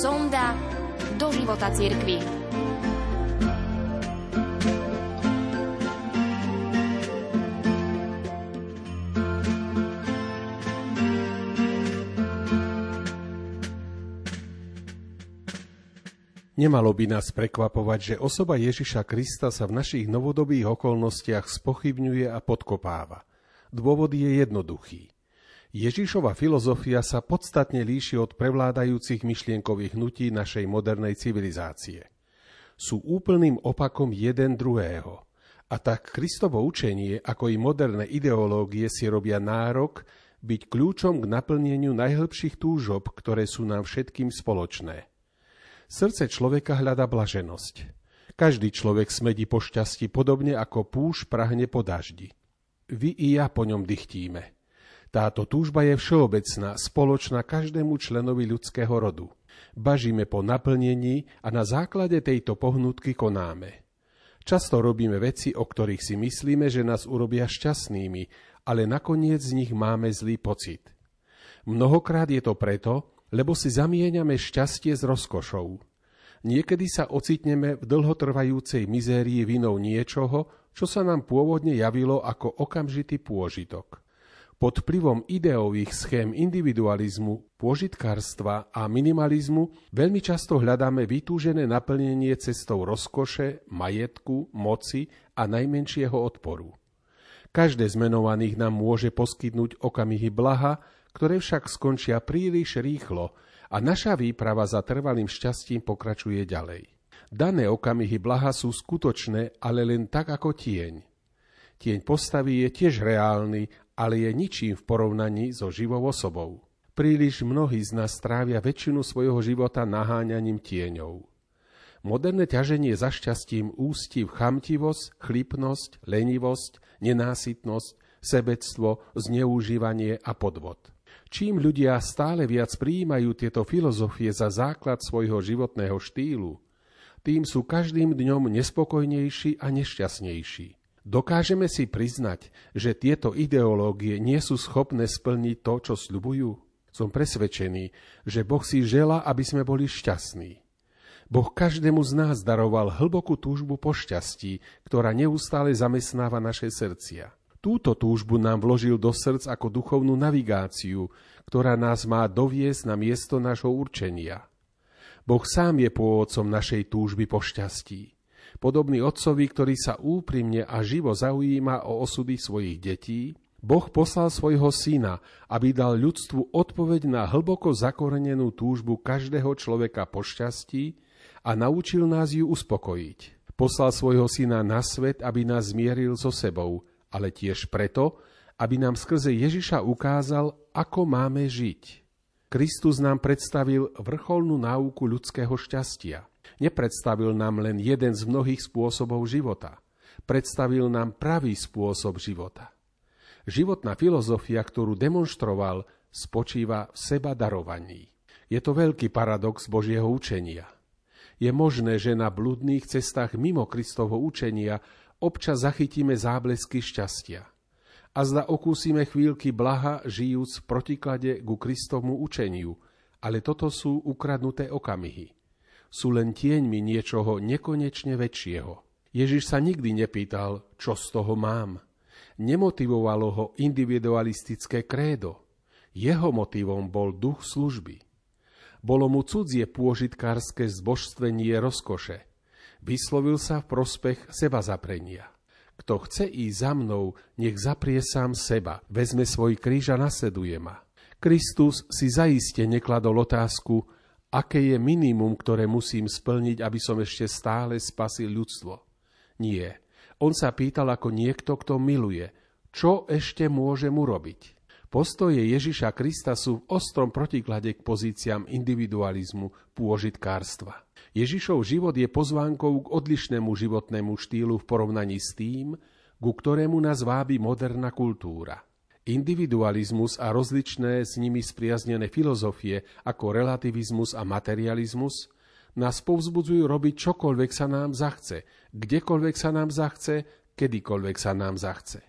Sonda do života cirkvi. Nemalo by nás prekvapovať, že osoba Ježiša Krista sa v našich novodobých okolnostiach spochybňuje a podkopáva. Dôvod je jednoduchý. Ježišova filozofia sa podstatne líši od prevládajúcich myšlienkových hnutí našej modernej civilizácie. Sú úplným opakom jeden druhého. A tak Kristovo učenie, ako i moderné ideológie si robia nárok byť kľúčom k naplneniu najhlbších túžob, ktoré sú nám všetkým spoločné. Srdce človeka hľada blaženosť. Každý človek smedí po šťastí podobne ako púš prahne po daždi. Vy i ja po ňom dychtíme. Táto túžba je všeobecná, spoločná každému členovi ľudského rodu. Bažíme po naplnení a na základe tejto pohnutky konáme. Často robíme veci, o ktorých si myslíme, že nás urobia šťastnými, ale nakoniec z nich máme zlý pocit. Mnohokrát je to preto, lebo si zamieňame šťastie s rozkošou. Niekedy sa ocitneme v dlhotrvajúcej mizérii vinou niečoho, čo sa nám pôvodne javilo ako okamžitý pôžitok. Pod vplyvom ideových schém individualizmu, pôžitkárstva a minimalizmu veľmi často hľadáme vytúžené naplnenie cestou rozkoše, majetku, moci a najmenšieho odporu. Každé z menovaných nám môže poskytnúť okamihy blaha, ktoré však skončia príliš rýchlo a naša výprava za trvalým šťastím pokračuje ďalej. Dané okamihy blaha sú skutočné, ale len tak ako tieň. Tieň postavy je tiež reálny, ale je ničím v porovnaní so živou osobou. Príliš mnohí z nás trávia väčšinu svojho života naháňaním tieňov. Moderné ťaženie za šťastím ústí v chamtivosť, chlipnosť, lenivosť, nenásytnosť, sebectvo, zneužívanie a podvod. Čím ľudia stále viac prijímajú tieto filozofie za základ svojho životného štýlu, tým sú každým dňom nespokojnejší a nešťastnejší. Dokážeme si priznať, že tieto ideológie nie sú schopné splniť to, čo sľubujú? Som presvedčený, že Boh si žela, aby sme boli šťastní. Boh každému z nás daroval hlbokú túžbu po šťastí, ktorá neustále zamestnáva naše srdcia. Túto túžbu nám vložil do srdc ako duchovnú navigáciu, ktorá nás má doviesť na miesto nášho určenia. Boh sám je pôvodcom našej túžby po šťastí. Podobný otcovi, ktorý sa úprimne a živo zaujíma o osudy svojich detí, Boh poslal svojho syna, aby dal ľudstvu odpoveď na hlboko zakorenenú túžbu každého človeka po šťastí a naučil nás ju uspokojiť. Poslal svojho syna na svet, aby nás zmieril so sebou ale tiež preto, aby nám skrze Ježiša ukázal, ako máme žiť. Kristus nám predstavil vrcholnú náuku ľudského šťastia. Nepredstavil nám len jeden z mnohých spôsobov života. Predstavil nám pravý spôsob života. Životná filozofia, ktorú demonstroval, spočíva v seba darovaní. Je to veľký paradox Božieho učenia. Je možné, že na blúdnych cestách mimo Kristovho učenia občas zachytíme záblesky šťastia. A zda okúsime chvíľky blaha, žijúc v protiklade ku Kristovmu učeniu, ale toto sú ukradnuté okamihy. Sú len tieňmi niečoho nekonečne väčšieho. Ježiš sa nikdy nepýtal, čo z toho mám. Nemotivovalo ho individualistické krédo. Jeho motivom bol duch služby. Bolo mu cudzie pôžitkárske zbožstvenie rozkoše – Vyslovil sa v prospech seba zaprenia. Kto chce ísť za mnou, nech zaprie sám seba, vezme svoj kríž a nasleduje ma. Kristus si zaiste nekladol otázku, aké je minimum, ktoré musím splniť, aby som ešte stále spasil ľudstvo. Nie. On sa pýtal ako niekto, kto miluje, čo ešte môžem urobiť. Postoje Ježiša Krista sú v ostrom protiklade k pozíciám individualizmu, pôžitkárstva. Ježišov život je pozvánkou k odlišnému životnému štýlu v porovnaní s tým, ku ktorému nás vábi moderná kultúra. Individualizmus a rozličné s nimi spriaznené filozofie ako relativizmus a materializmus nás povzbudzujú robiť čokoľvek sa nám zachce, kdekoľvek sa nám zachce, kedykoľvek sa nám zachce.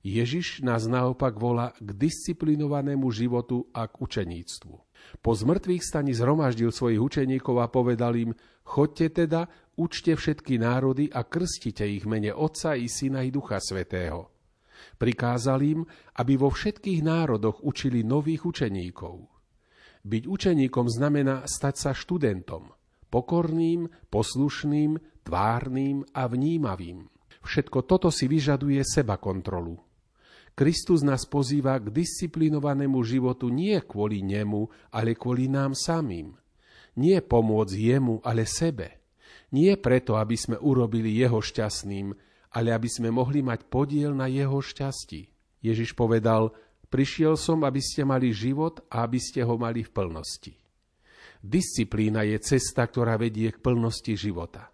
Ježiš nás naopak volá k disciplinovanému životu a k učeníctvu. Po zmrtvých staní zhromaždil svojich učeníkov a povedal im, chodte teda, učte všetky národy a krstite ich mene Otca i Syna i Ducha Svetého. Prikázal im, aby vo všetkých národoch učili nových učeníkov. Byť učeníkom znamená stať sa študentom, pokorným, poslušným, tvárnym a vnímavým. Všetko toto si vyžaduje seba kontrolu. Kristus nás pozýva k disciplinovanému životu nie kvôli nemu, ale kvôli nám samým. Nie pomôcť jemu, ale sebe. Nie preto, aby sme urobili jeho šťastným, ale aby sme mohli mať podiel na jeho šťastí. Ježiš povedal, prišiel som, aby ste mali život a aby ste ho mali v plnosti. Disciplína je cesta, ktorá vedie k plnosti života.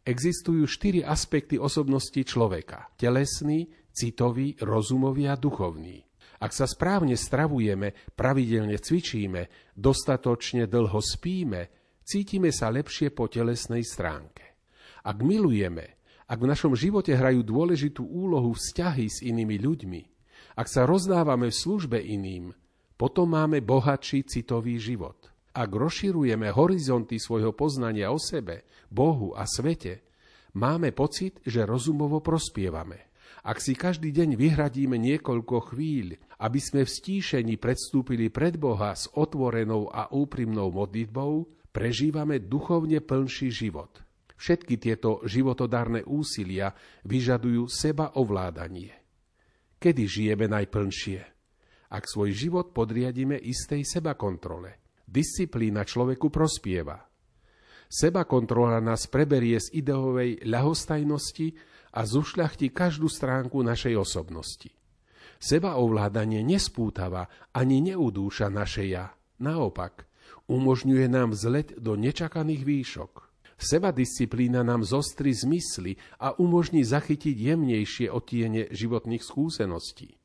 Existujú štyri aspekty osobnosti človeka. Telesný, citový, rozumový a duchovný. Ak sa správne stravujeme, pravidelne cvičíme, dostatočne dlho spíme, cítime sa lepšie po telesnej stránke. Ak milujeme, ak v našom živote hrajú dôležitú úlohu vzťahy s inými ľuďmi, ak sa rozdávame v službe iným, potom máme bohatší citový život. Ak rozširujeme horizonty svojho poznania o sebe, Bohu a svete, máme pocit, že rozumovo prospievame. Ak si každý deň vyhradíme niekoľko chvíľ, aby sme v stíšení predstúpili pred Boha s otvorenou a úprimnou modlitbou, prežívame duchovne plnší život. Všetky tieto životodárne úsilia vyžadujú seba ovládanie. Kedy žijeme najplnšie? Ak svoj život podriadíme istej seba kontrole. Disciplína človeku prospieva. Seba kontrola nás preberie z ideovej ľahostajnosti a zušľachti každú stránku našej osobnosti. Seba ovládanie nespútava ani neudúša naše ja. Naopak, umožňuje nám vzlet do nečakaných výšok. Seba disciplína nám zostri zmysly a umožní zachytiť jemnejšie otiene životných skúseností.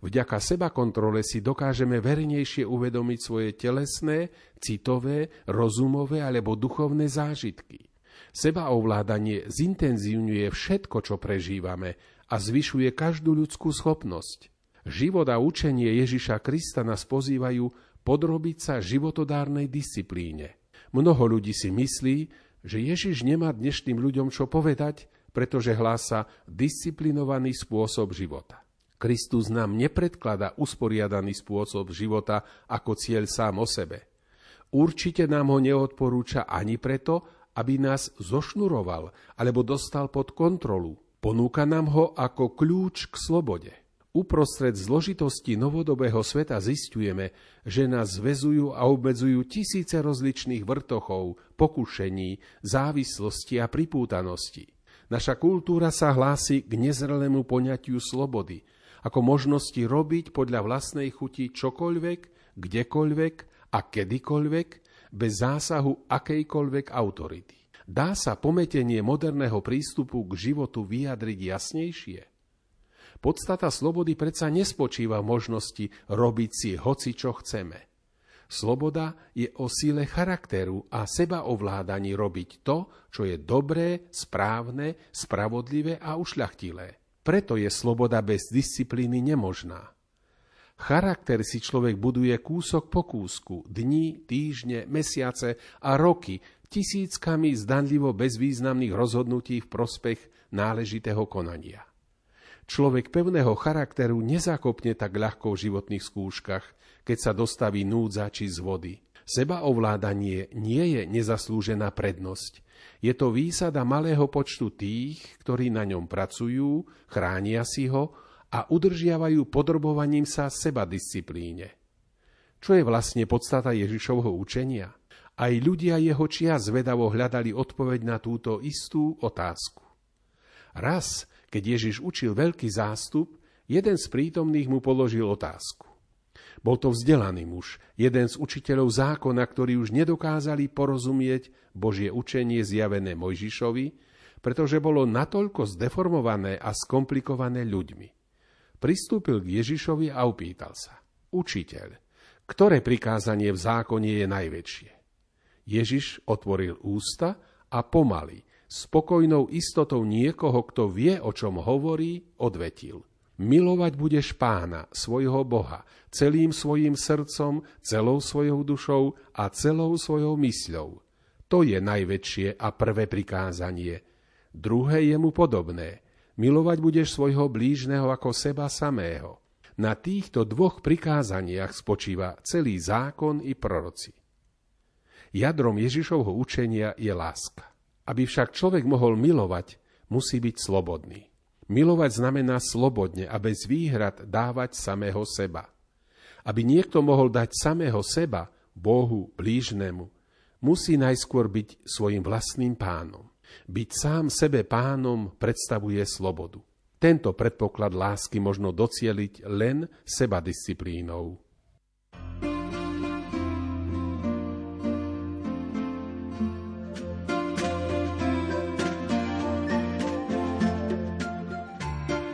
Vďaka seba kontrole si dokážeme vernejšie uvedomiť svoje telesné, citové, rozumové alebo duchovné zážitky. Sebaovládanie zintenzívňuje všetko, čo prežívame a zvyšuje každú ľudskú schopnosť. Život a učenie Ježiša Krista nás pozývajú podrobiť sa životodárnej disciplíne. Mnoho ľudí si myslí, že Ježiš nemá dnešným ľuďom čo povedať, pretože hlása disciplinovaný spôsob života. Kristus nám nepredklada usporiadaný spôsob života ako cieľ sám o sebe. Určite nám ho neodporúča ani preto, aby nás zošnuroval alebo dostal pod kontrolu. Ponúka nám ho ako kľúč k slobode. Uprostred zložitosti novodobého sveta zistujeme, že nás zvezujú a obmedzujú tisíce rozličných vrtochov, pokušení, závislosti a pripútanosti. Naša kultúra sa hlási k nezrelému poňatiu slobody, ako možnosti robiť podľa vlastnej chuti čokoľvek, kdekoľvek a kedykoľvek, bez zásahu akejkoľvek autority. Dá sa pometenie moderného prístupu k životu vyjadriť jasnejšie? Podstata slobody predsa nespočíva v možnosti robiť si hoci čo chceme. Sloboda je o síle charakteru a seba ovládaní robiť to, čo je dobré, správne, spravodlivé a ušľachtilé. Preto je sloboda bez disciplíny nemožná. Charakter si človek buduje kúsok po kúsku, dni, týždne, mesiace a roky, tisíckami zdanlivo bezvýznamných rozhodnutí v prospech náležitého konania. Človek pevného charakteru nezakopne tak ľahko v životných skúškach, keď sa dostaví núdza či z vody. Seba ovládanie nie je nezaslúžená prednosť. Je to výsada malého počtu tých, ktorí na ňom pracujú, chránia si ho a udržiavajú podrobovaním sa seba disciplíne. Čo je vlastne podstata Ježišovho učenia? Aj ľudia jeho čia zvedavo hľadali odpoveď na túto istú otázku. Raz, keď Ježiš učil veľký zástup, jeden z prítomných mu položil otázku. Bol to vzdelaný muž, jeden z učiteľov zákona, ktorí už nedokázali porozumieť Božie učenie zjavené Mojžišovi, pretože bolo natoľko zdeformované a skomplikované ľuďmi. Pristúpil k Ježišovi a upýtal sa. Učiteľ, ktoré prikázanie v zákone je najväčšie? Ježiš otvoril ústa a pomaly, spokojnou istotou niekoho, kto vie, o čom hovorí, odvetil. Milovať budeš pána, svojho Boha, celým svojim srdcom, celou svojou dušou a celou svojou mysľou. To je najväčšie a prvé prikázanie. Druhé je mu podobné. Milovať budeš svojho blížneho ako seba samého. Na týchto dvoch prikázaniach spočíva celý zákon i proroci. Jadrom Ježišovho učenia je láska. Aby však človek mohol milovať, musí byť slobodný. Milovať znamená slobodne a bez výhrad dávať samého seba. Aby niekto mohol dať samého seba, Bohu, blížnemu, musí najskôr byť svojim vlastným pánom. Byť sám sebe pánom predstavuje slobodu. Tento predpoklad lásky možno docieliť len seba